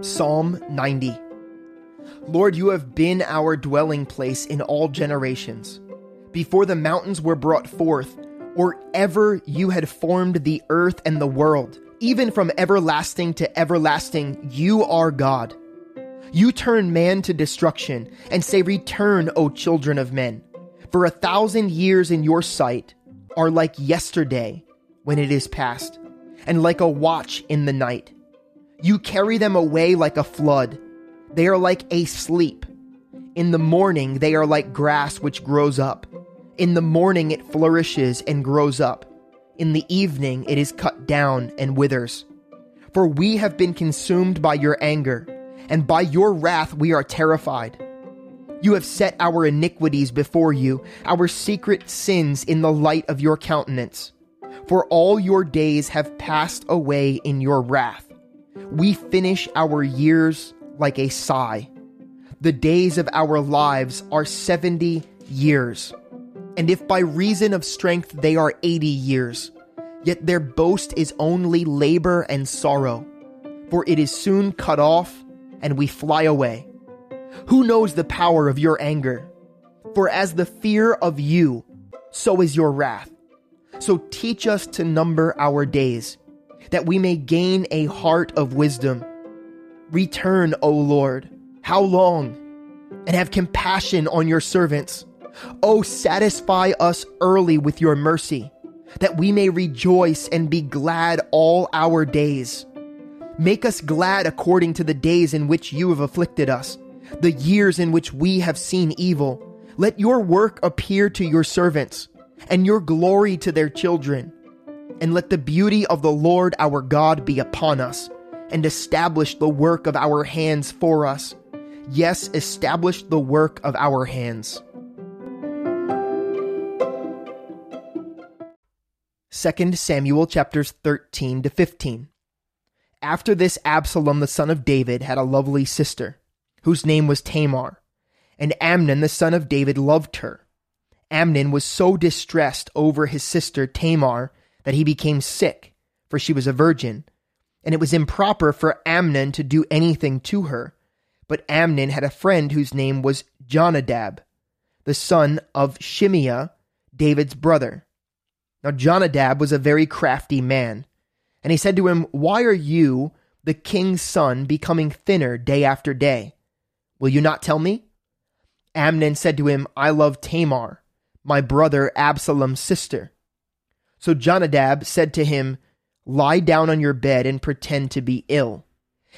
Psalm 90 Lord, you have been our dwelling place in all generations. Before the mountains were brought forth, or ever you had formed the earth and the world, even from everlasting to everlasting, you are God. You turn man to destruction and say, Return, O children of men. For a thousand years in your sight are like yesterday when it is past, and like a watch in the night. You carry them away like a flood. They are like a sleep. In the morning, they are like grass which grows up. In the morning, it flourishes and grows up. In the evening, it is cut down and withers. For we have been consumed by your anger, and by your wrath we are terrified. You have set our iniquities before you, our secret sins in the light of your countenance. For all your days have passed away in your wrath. We finish our years like a sigh. The days of our lives are 70 years. And if by reason of strength they are 80 years, yet their boast is only labor and sorrow, for it is soon cut off and we fly away. Who knows the power of your anger? For as the fear of you, so is your wrath. So teach us to number our days that we may gain a heart of wisdom. Return, O Lord, how long? And have compassion on your servants. O satisfy us early with your mercy, that we may rejoice and be glad all our days. Make us glad according to the days in which you have afflicted us, the years in which we have seen evil. Let your work appear to your servants, and your glory to their children and let the beauty of the Lord our God be upon us, and establish the work of our hands for us. Yes, establish the work of our hands. 2 Samuel chapters 13 to 15. After this, Absalom the son of David had a lovely sister, whose name was Tamar, and Amnon the son of David loved her. Amnon was so distressed over his sister Tamar that he became sick, for she was a virgin, and it was improper for Amnon to do anything to her. But Amnon had a friend whose name was Jonadab, the son of Shimeah, David's brother. Now Jonadab was a very crafty man, and he said to him, Why are you, the king's son, becoming thinner day after day? Will you not tell me? Amnon said to him, I love Tamar, my brother Absalom's sister. So Jonadab said to him, Lie down on your bed and pretend to be ill.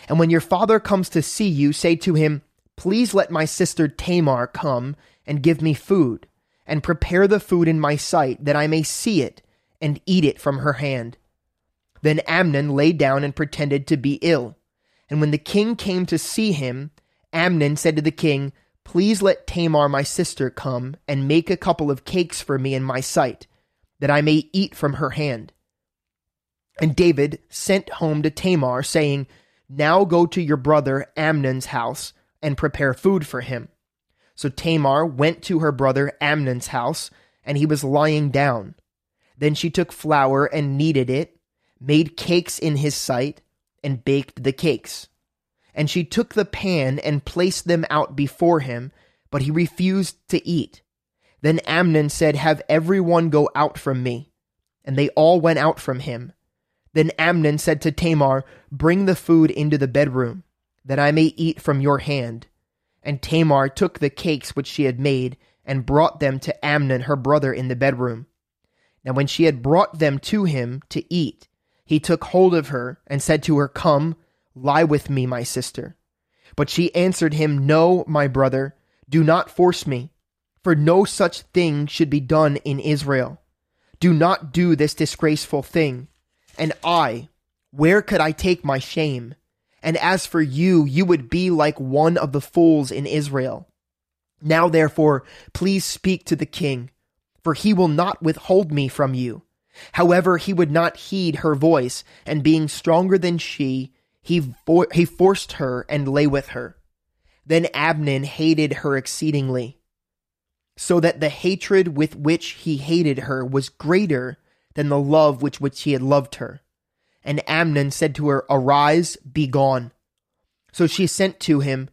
And when your father comes to see you, say to him, Please let my sister Tamar come and give me food, and prepare the food in my sight, that I may see it and eat it from her hand. Then Amnon lay down and pretended to be ill. And when the king came to see him, Amnon said to the king, Please let Tamar my sister come and make a couple of cakes for me in my sight that I may eat from her hand. And David sent home to Tamar, saying, Now go to your brother Amnon's house and prepare food for him. So Tamar went to her brother Amnon's house, and he was lying down. Then she took flour and kneaded it, made cakes in his sight, and baked the cakes. And she took the pan and placed them out before him, but he refused to eat. Then Amnon said, Have everyone go out from me. And they all went out from him. Then Amnon said to Tamar, Bring the food into the bedroom, that I may eat from your hand. And Tamar took the cakes which she had made, and brought them to Amnon her brother in the bedroom. Now when she had brought them to him to eat, he took hold of her, and said to her, Come, lie with me, my sister. But she answered him, No, my brother, do not force me for no such thing should be done in Israel. Do not do this disgraceful thing. And I, where could I take my shame? And as for you, you would be like one of the fools in Israel. Now therefore, please speak to the king, for he will not withhold me from you. However, he would not heed her voice, and being stronger than she, he, vo- he forced her and lay with her. Then Amnon hated her exceedingly so that the hatred with which he hated her was greater than the love which which he had loved her. And Amnon said to her, Arise, be gone. So she sent to him,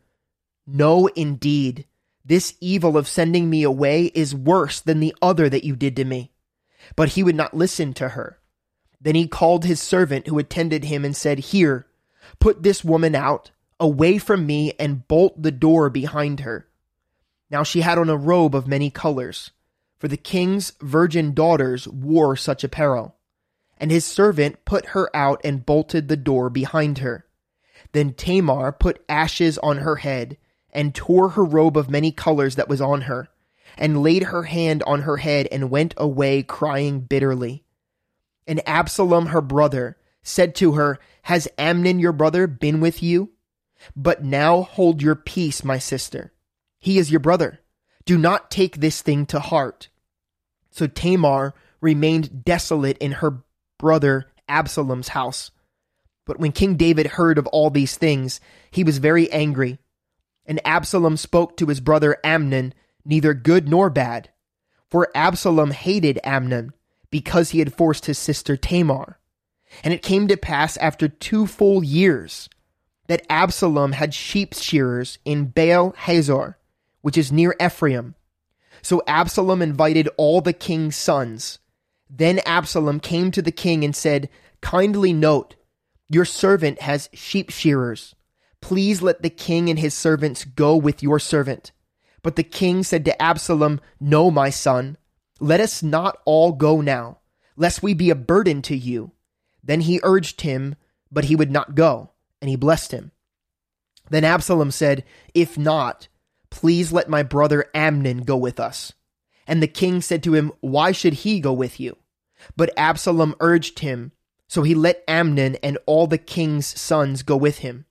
No, indeed, this evil of sending me away is worse than the other that you did to me. But he would not listen to her. Then he called his servant who attended him and said, Here, put this woman out, away from me, and bolt the door behind her. Now she had on a robe of many colors, for the king's virgin daughters wore such apparel. And his servant put her out and bolted the door behind her. Then Tamar put ashes on her head, and tore her robe of many colors that was on her, and laid her hand on her head, and went away crying bitterly. And Absalom her brother said to her, Has Amnon your brother been with you? But now hold your peace, my sister. He is your brother. Do not take this thing to heart. So Tamar remained desolate in her brother Absalom's house. But when King David heard of all these things, he was very angry. And Absalom spoke to his brother Amnon, neither good nor bad. For Absalom hated Amnon, because he had forced his sister Tamar. And it came to pass after two full years that Absalom had sheep shearers in Baal Hazor, which is near Ephraim. So Absalom invited all the king's sons. Then Absalom came to the king and said, Kindly note, your servant has sheep shearers. Please let the king and his servants go with your servant. But the king said to Absalom, No, my son, let us not all go now, lest we be a burden to you. Then he urged him, but he would not go, and he blessed him. Then Absalom said, If not, please let my brother Amnon go with us. And the king said to him, Why should he go with you? But Absalom urged him, so he let Amnon and all the king's sons go with him.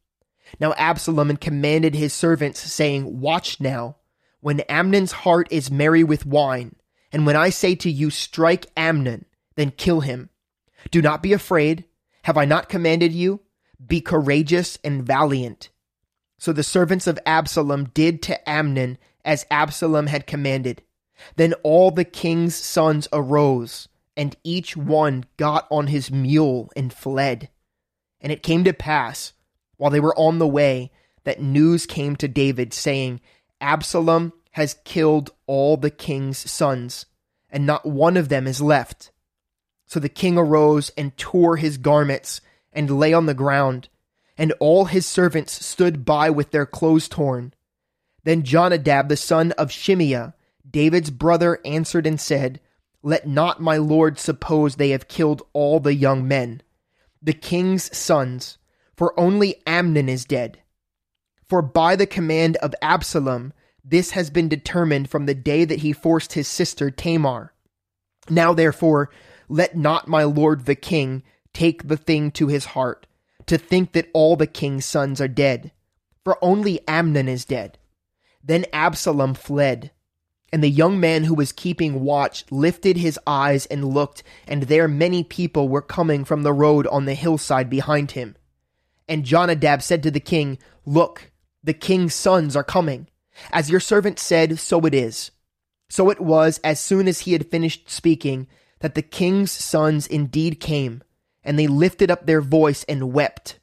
Now Absalom commanded his servants, saying, Watch now, when Amnon's heart is merry with wine, and when I say to you, Strike Amnon, then kill him. Do not be afraid. Have I not commanded you? Be courageous and valiant. So the servants of Absalom did to Amnon as Absalom had commanded. Then all the king's sons arose, and each one got on his mule and fled. And it came to pass, while they were on the way, that news came to David, saying, Absalom has killed all the king's sons, and not one of them is left. So the king arose and tore his garments, and lay on the ground and all his servants stood by with their clothes torn. Then Jonadab the son of Shimeah, David's brother, answered and said, Let not my lord suppose they have killed all the young men, the king's sons, for only Amnon is dead. For by the command of Absalom, this has been determined from the day that he forced his sister Tamar. Now therefore, let not my lord the king take the thing to his heart to think that all the king's sons are dead, for only Amnon is dead. Then Absalom fled. And the young man who was keeping watch lifted his eyes and looked, and there many people were coming from the road on the hillside behind him. And Jonadab said to the king, Look, the king's sons are coming. As your servant said, so it is. So it was, as soon as he had finished speaking, that the king's sons indeed came and they lifted up their voice and wept.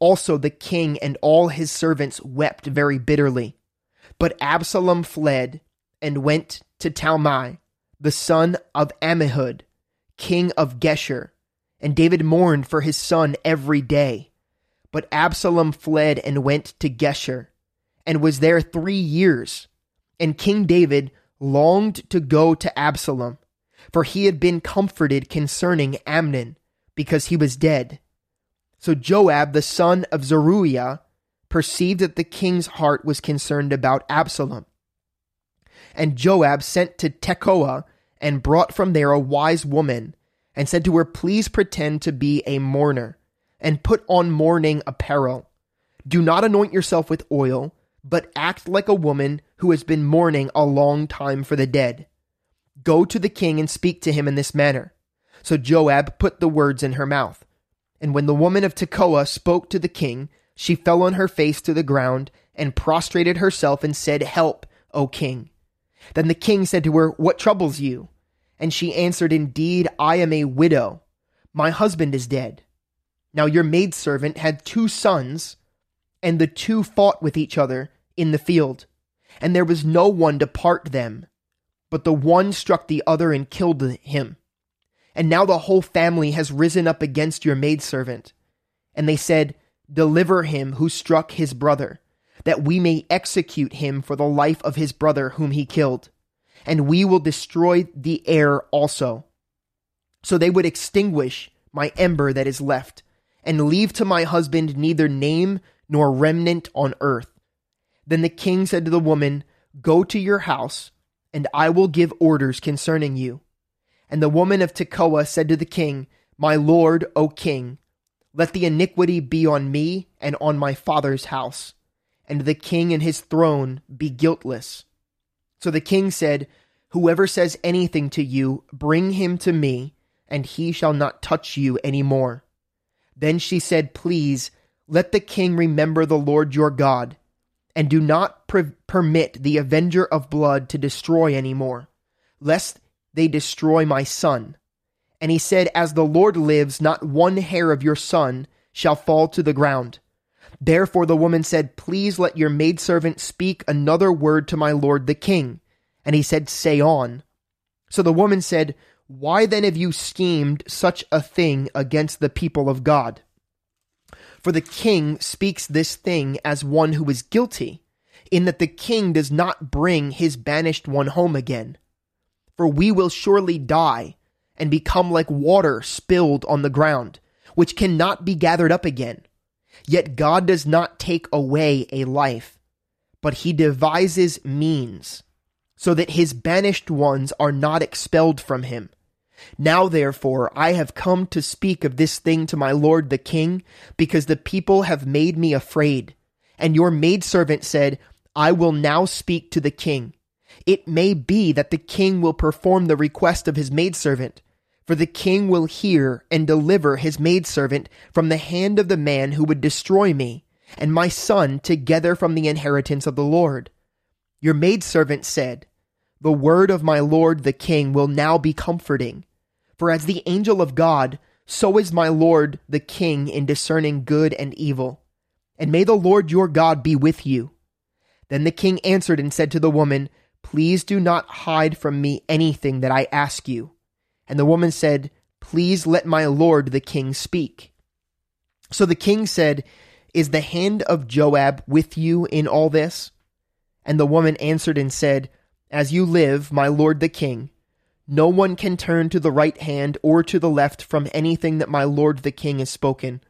Also the king and all his servants wept very bitterly. But Absalom fled and went to Talmai, the son of Ammihud, king of Geshur, and David mourned for his son every day. But Absalom fled and went to Geshur, and was there three years. And King David longed to go to Absalom, for he had been comforted concerning Amnon because he was dead. So Joab, the son of Zeruiah, perceived that the king's heart was concerned about Absalom. And Joab sent to Tekoa and brought from there a wise woman and said to her, Please pretend to be a mourner and put on mourning apparel. Do not anoint yourself with oil, but act like a woman who has been mourning a long time for the dead. Go to the king and speak to him in this manner. So Joab put the words in her mouth. And when the woman of Tekoa spoke to the king, she fell on her face to the ground and prostrated herself and said, Help, O king. Then the king said to her, What troubles you? And she answered, Indeed, I am a widow. My husband is dead. Now your maidservant had two sons, and the two fought with each other in the field, and there was no one to part them. But the one struck the other and killed him. And now the whole family has risen up against your maidservant. And they said, Deliver him who struck his brother, that we may execute him for the life of his brother whom he killed. And we will destroy the heir also. So they would extinguish my ember that is left, and leave to my husband neither name nor remnant on earth. Then the king said to the woman, Go to your house, and I will give orders concerning you. And the woman of Tekoa said to the king, My lord, O king, let the iniquity be on me and on my father's house, and the king and his throne be guiltless. So the king said, Whoever says anything to you, bring him to me, and he shall not touch you any more. Then she said, Please, let the king remember the Lord your God, and do not per- permit the avenger of blood to destroy any more, lest they destroy my son. And he said, As the Lord lives, not one hair of your son shall fall to the ground. Therefore the woman said, Please let your maidservant speak another word to my lord the king. And he said, Say on. So the woman said, Why then have you schemed such a thing against the people of God? For the king speaks this thing as one who is guilty, in that the king does not bring his banished one home again. For we will surely die and become like water spilled on the ground, which cannot be gathered up again. Yet God does not take away a life, but he devises means so that his banished ones are not expelled from him. Now therefore I have come to speak of this thing to my lord the king, because the people have made me afraid. And your maidservant said, I will now speak to the king. It may be that the king will perform the request of his maidservant, for the king will hear and deliver his maidservant from the hand of the man who would destroy me, and my son together from the inheritance of the Lord. Your maidservant said, The word of my lord the king will now be comforting. For as the angel of God, so is my lord the king in discerning good and evil. And may the Lord your God be with you. Then the king answered and said to the woman, Please do not hide from me anything that I ask you. And the woman said, Please let my lord the king speak. So the king said, Is the hand of Joab with you in all this? And the woman answered and said, As you live, my lord the king, no one can turn to the right hand or to the left from anything that my lord the king has spoken.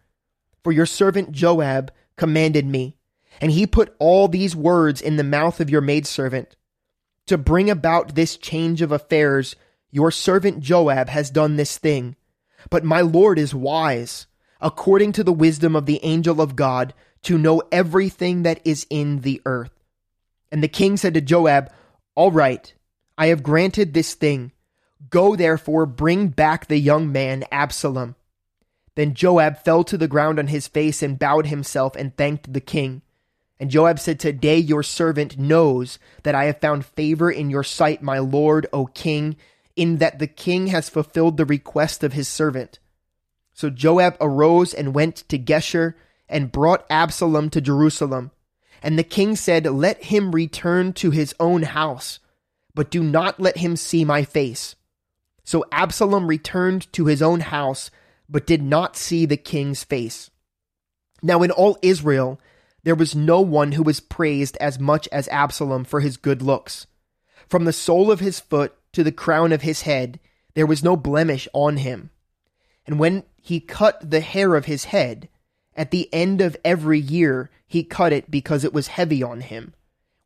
For your servant Joab commanded me, and he put all these words in the mouth of your maidservant. To bring about this change of affairs, your servant Joab has done this thing. But my Lord is wise, according to the wisdom of the angel of God, to know everything that is in the earth. And the king said to Joab, All right, I have granted this thing. Go therefore, bring back the young man Absalom. Then Joab fell to the ground on his face and bowed himself and thanked the king. And Joab said, Today your servant knows that I have found favor in your sight, my lord, O king, in that the king has fulfilled the request of his servant. So Joab arose and went to Geshur and brought Absalom to Jerusalem. And the king said, Let him return to his own house, but do not let him see my face. So Absalom returned to his own house, but did not see the king's face. Now in all Israel, there was no one who was praised as much as Absalom for his good looks. From the sole of his foot to the crown of his head, there was no blemish on him. And when he cut the hair of his head, at the end of every year he cut it because it was heavy on him.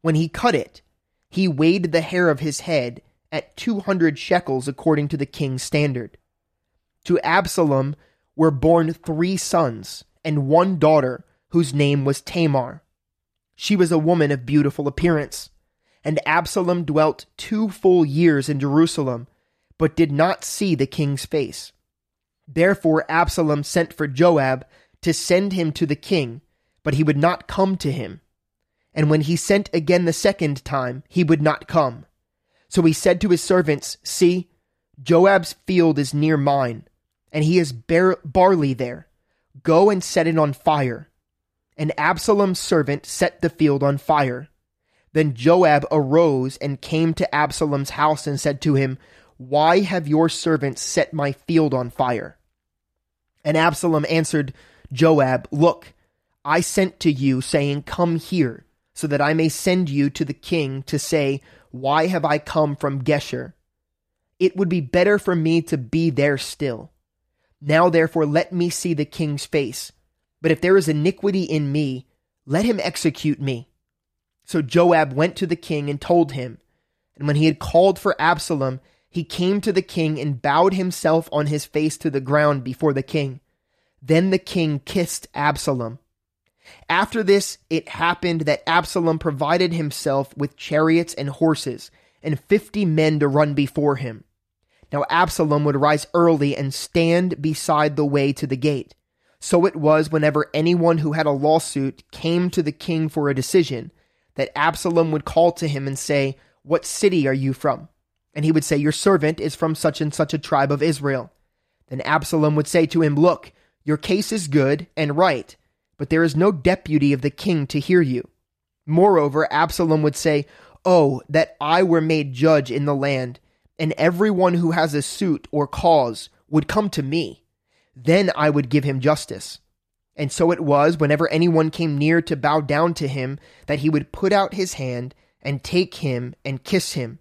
When he cut it, he weighed the hair of his head at two hundred shekels according to the king's standard. To Absalom were born three sons and one daughter whose name was Tamar. She was a woman of beautiful appearance. And Absalom dwelt two full years in Jerusalem, but did not see the king's face. Therefore Absalom sent for Joab to send him to the king, but he would not come to him. And when he sent again the second time, he would not come. So he said to his servants, See, Joab's field is near mine, and he has bar- barley there. Go and set it on fire. And Absalom's servant set the field on fire. Then Joab arose and came to Absalom's house and said to him, Why have your servants set my field on fire? And Absalom answered Joab, Look, I sent to you, saying, Come here, so that I may send you to the king to say, Why have I come from Geshur? It would be better for me to be there still. Now therefore let me see the king's face. But if there is iniquity in me, let him execute me. So Joab went to the king and told him. And when he had called for Absalom, he came to the king and bowed himself on his face to the ground before the king. Then the king kissed Absalom. After this, it happened that Absalom provided himself with chariots and horses, and fifty men to run before him. Now Absalom would rise early and stand beside the way to the gate. So it was whenever anyone who had a lawsuit came to the king for a decision, that Absalom would call to him and say, What city are you from? And he would say, Your servant is from such and such a tribe of Israel. Then Absalom would say to him, Look, your case is good and right, but there is no deputy of the king to hear you. Moreover, Absalom would say, Oh, that I were made judge in the land, and everyone who has a suit or cause would come to me. Then I would give him justice. And so it was, whenever anyone came near to bow down to him, that he would put out his hand and take him and kiss him.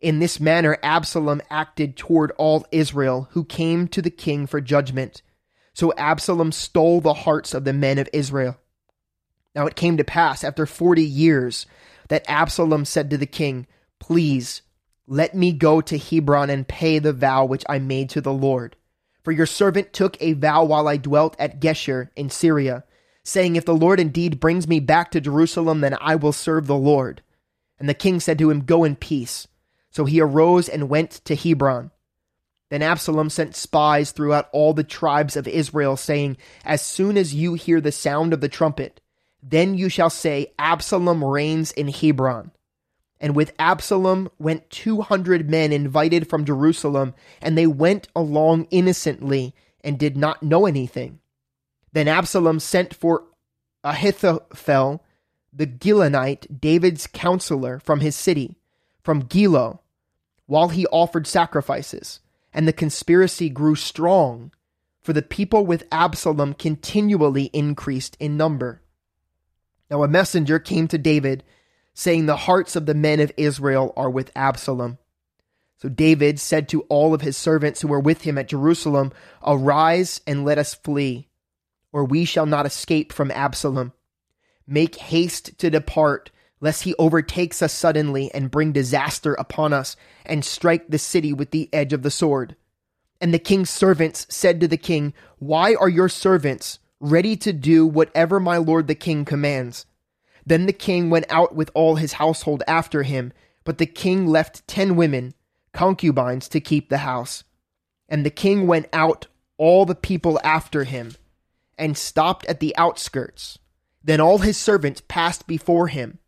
In this manner, Absalom acted toward all Israel who came to the king for judgment. So Absalom stole the hearts of the men of Israel. Now it came to pass after forty years that Absalom said to the king, Please let me go to Hebron and pay the vow which I made to the Lord. For your servant took a vow while I dwelt at Geshur in Syria, saying, If the Lord indeed brings me back to Jerusalem, then I will serve the Lord. And the king said to him, Go in peace. So he arose and went to Hebron. Then Absalom sent spies throughout all the tribes of Israel, saying, As soon as you hear the sound of the trumpet, then you shall say, Absalom reigns in Hebron. And with Absalom went two hundred men invited from Jerusalem, and they went along innocently and did not know anything. Then Absalom sent for Ahithophel, the Gilonite, David's counselor from his city, from Gilo, while he offered sacrifices. And the conspiracy grew strong, for the people with Absalom continually increased in number. Now a messenger came to David saying, The hearts of the men of Israel are with Absalom. So David said to all of his servants who were with him at Jerusalem, Arise and let us flee, or we shall not escape from Absalom. Make haste to depart, lest he overtakes us suddenly and bring disaster upon us, and strike the city with the edge of the sword. And the king's servants said to the king, Why are your servants ready to do whatever my lord the king commands? Then the king went out with all his household after him, but the king left ten women, concubines, to keep the house. And the king went out, all the people after him, and stopped at the outskirts. Then all his servants passed before him,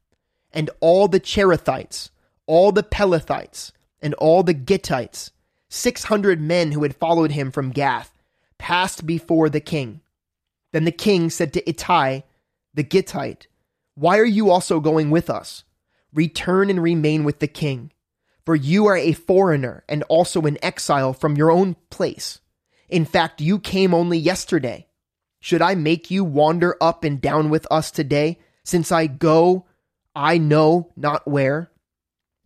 and all the Cherethites, all the Pelethites, and all the Gittites, six hundred men who had followed him from Gath, passed before the king. Then the king said to Ittai, the Gittite, why are you also going with us? Return and remain with the king, for you are a foreigner and also an exile from your own place. In fact, you came only yesterday. Should I make you wander up and down with us today, since I go, I know not where?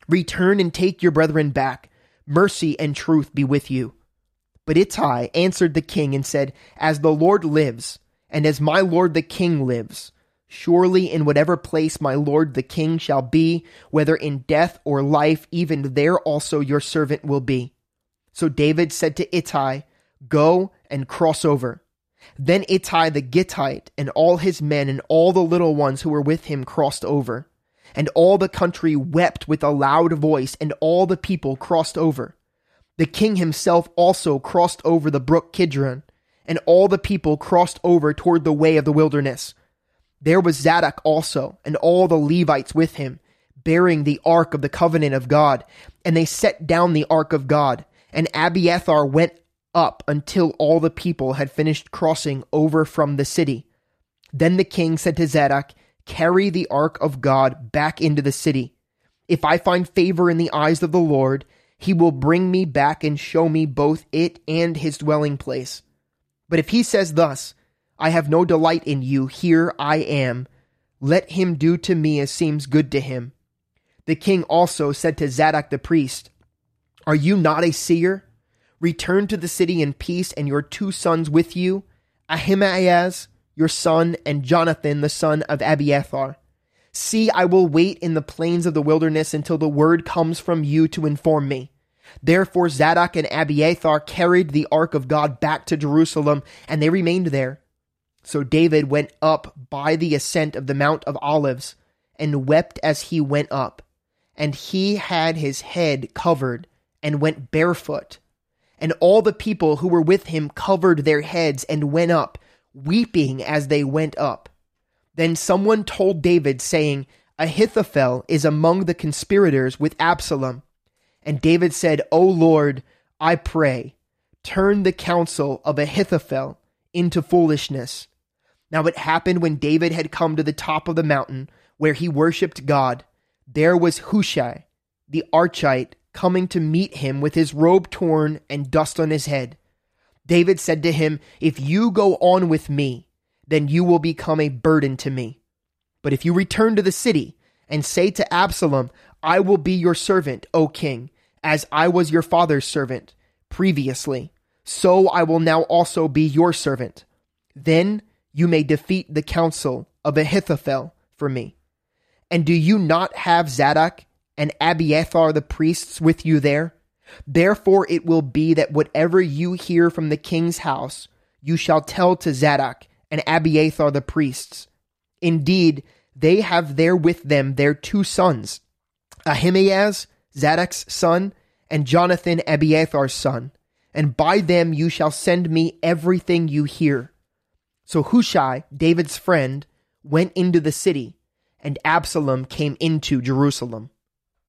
Return and take your brethren back. Mercy and truth be with you. But Ittai answered the king and said, As the Lord lives, and as my lord the king lives, Surely in whatever place my lord the king shall be, whether in death or life, even there also your servant will be. So David said to Ittai, Go and cross over. Then Ittai the Gittite and all his men and all the little ones who were with him crossed over. And all the country wept with a loud voice, and all the people crossed over. The king himself also crossed over the brook Kidron, and all the people crossed over toward the way of the wilderness there was Zadok also, and all the Levites with him, bearing the ark of the covenant of God. And they set down the ark of God, And Abiathar went up until all the people had finished crossing over from the city. Then the king said to Zadok, Carry the ark of God back into the city. If I find favor in the eyes of the Lord, he will bring me back and show me both it and his dwelling place. But if he says thus, I have no delight in you, here I am, let him do to me as seems good to him. The king also said to Zadok the priest, Are you not a seer? Return to the city in peace, and your two sons with you, Ahimaaz, your son, and Jonathan, the son of Abiathar. See, I will wait in the plains of the wilderness until the word comes from you to inform me. Therefore Zadok and Abiathar carried the ark of God back to Jerusalem, and they remained there. So David went up by the ascent of the Mount of Olives, and wept as he went up. And he had his head covered, and went barefoot and all the people who were with him covered their heads and went up, weeping as they went up. Then someone told David, saying, Ahithophel is among the conspirators with Absalom. And David said, O Lord, I pray, turn the counsel of Ahithophel into foolishness. Now it happened when David had come to the top of the mountain where he worshipped God, there was Hushai, the Archite, coming to meet him with his robe torn and dust on his head. David said to him, If you go on with me, then you will become a burden to me. But if you return to the city and say to Absalom, I will be your servant, O king, as I was your father's servant previously, so I will now also be your servant. Then you may defeat the counsel of Ahithophel for me. And do you not have Zadok and Abiathar the priests with you there? Therefore it will be that whatever you hear from the king's house, you shall tell to Zadok and Abiathar the priests. Indeed, they have there with them their two sons, Ahimaaz, Zadok's son, and Jonathan, Abiathar's son, and by them you shall send me everything you hear. So Hushai, David's friend, went into the city, and Absalom came into Jerusalem.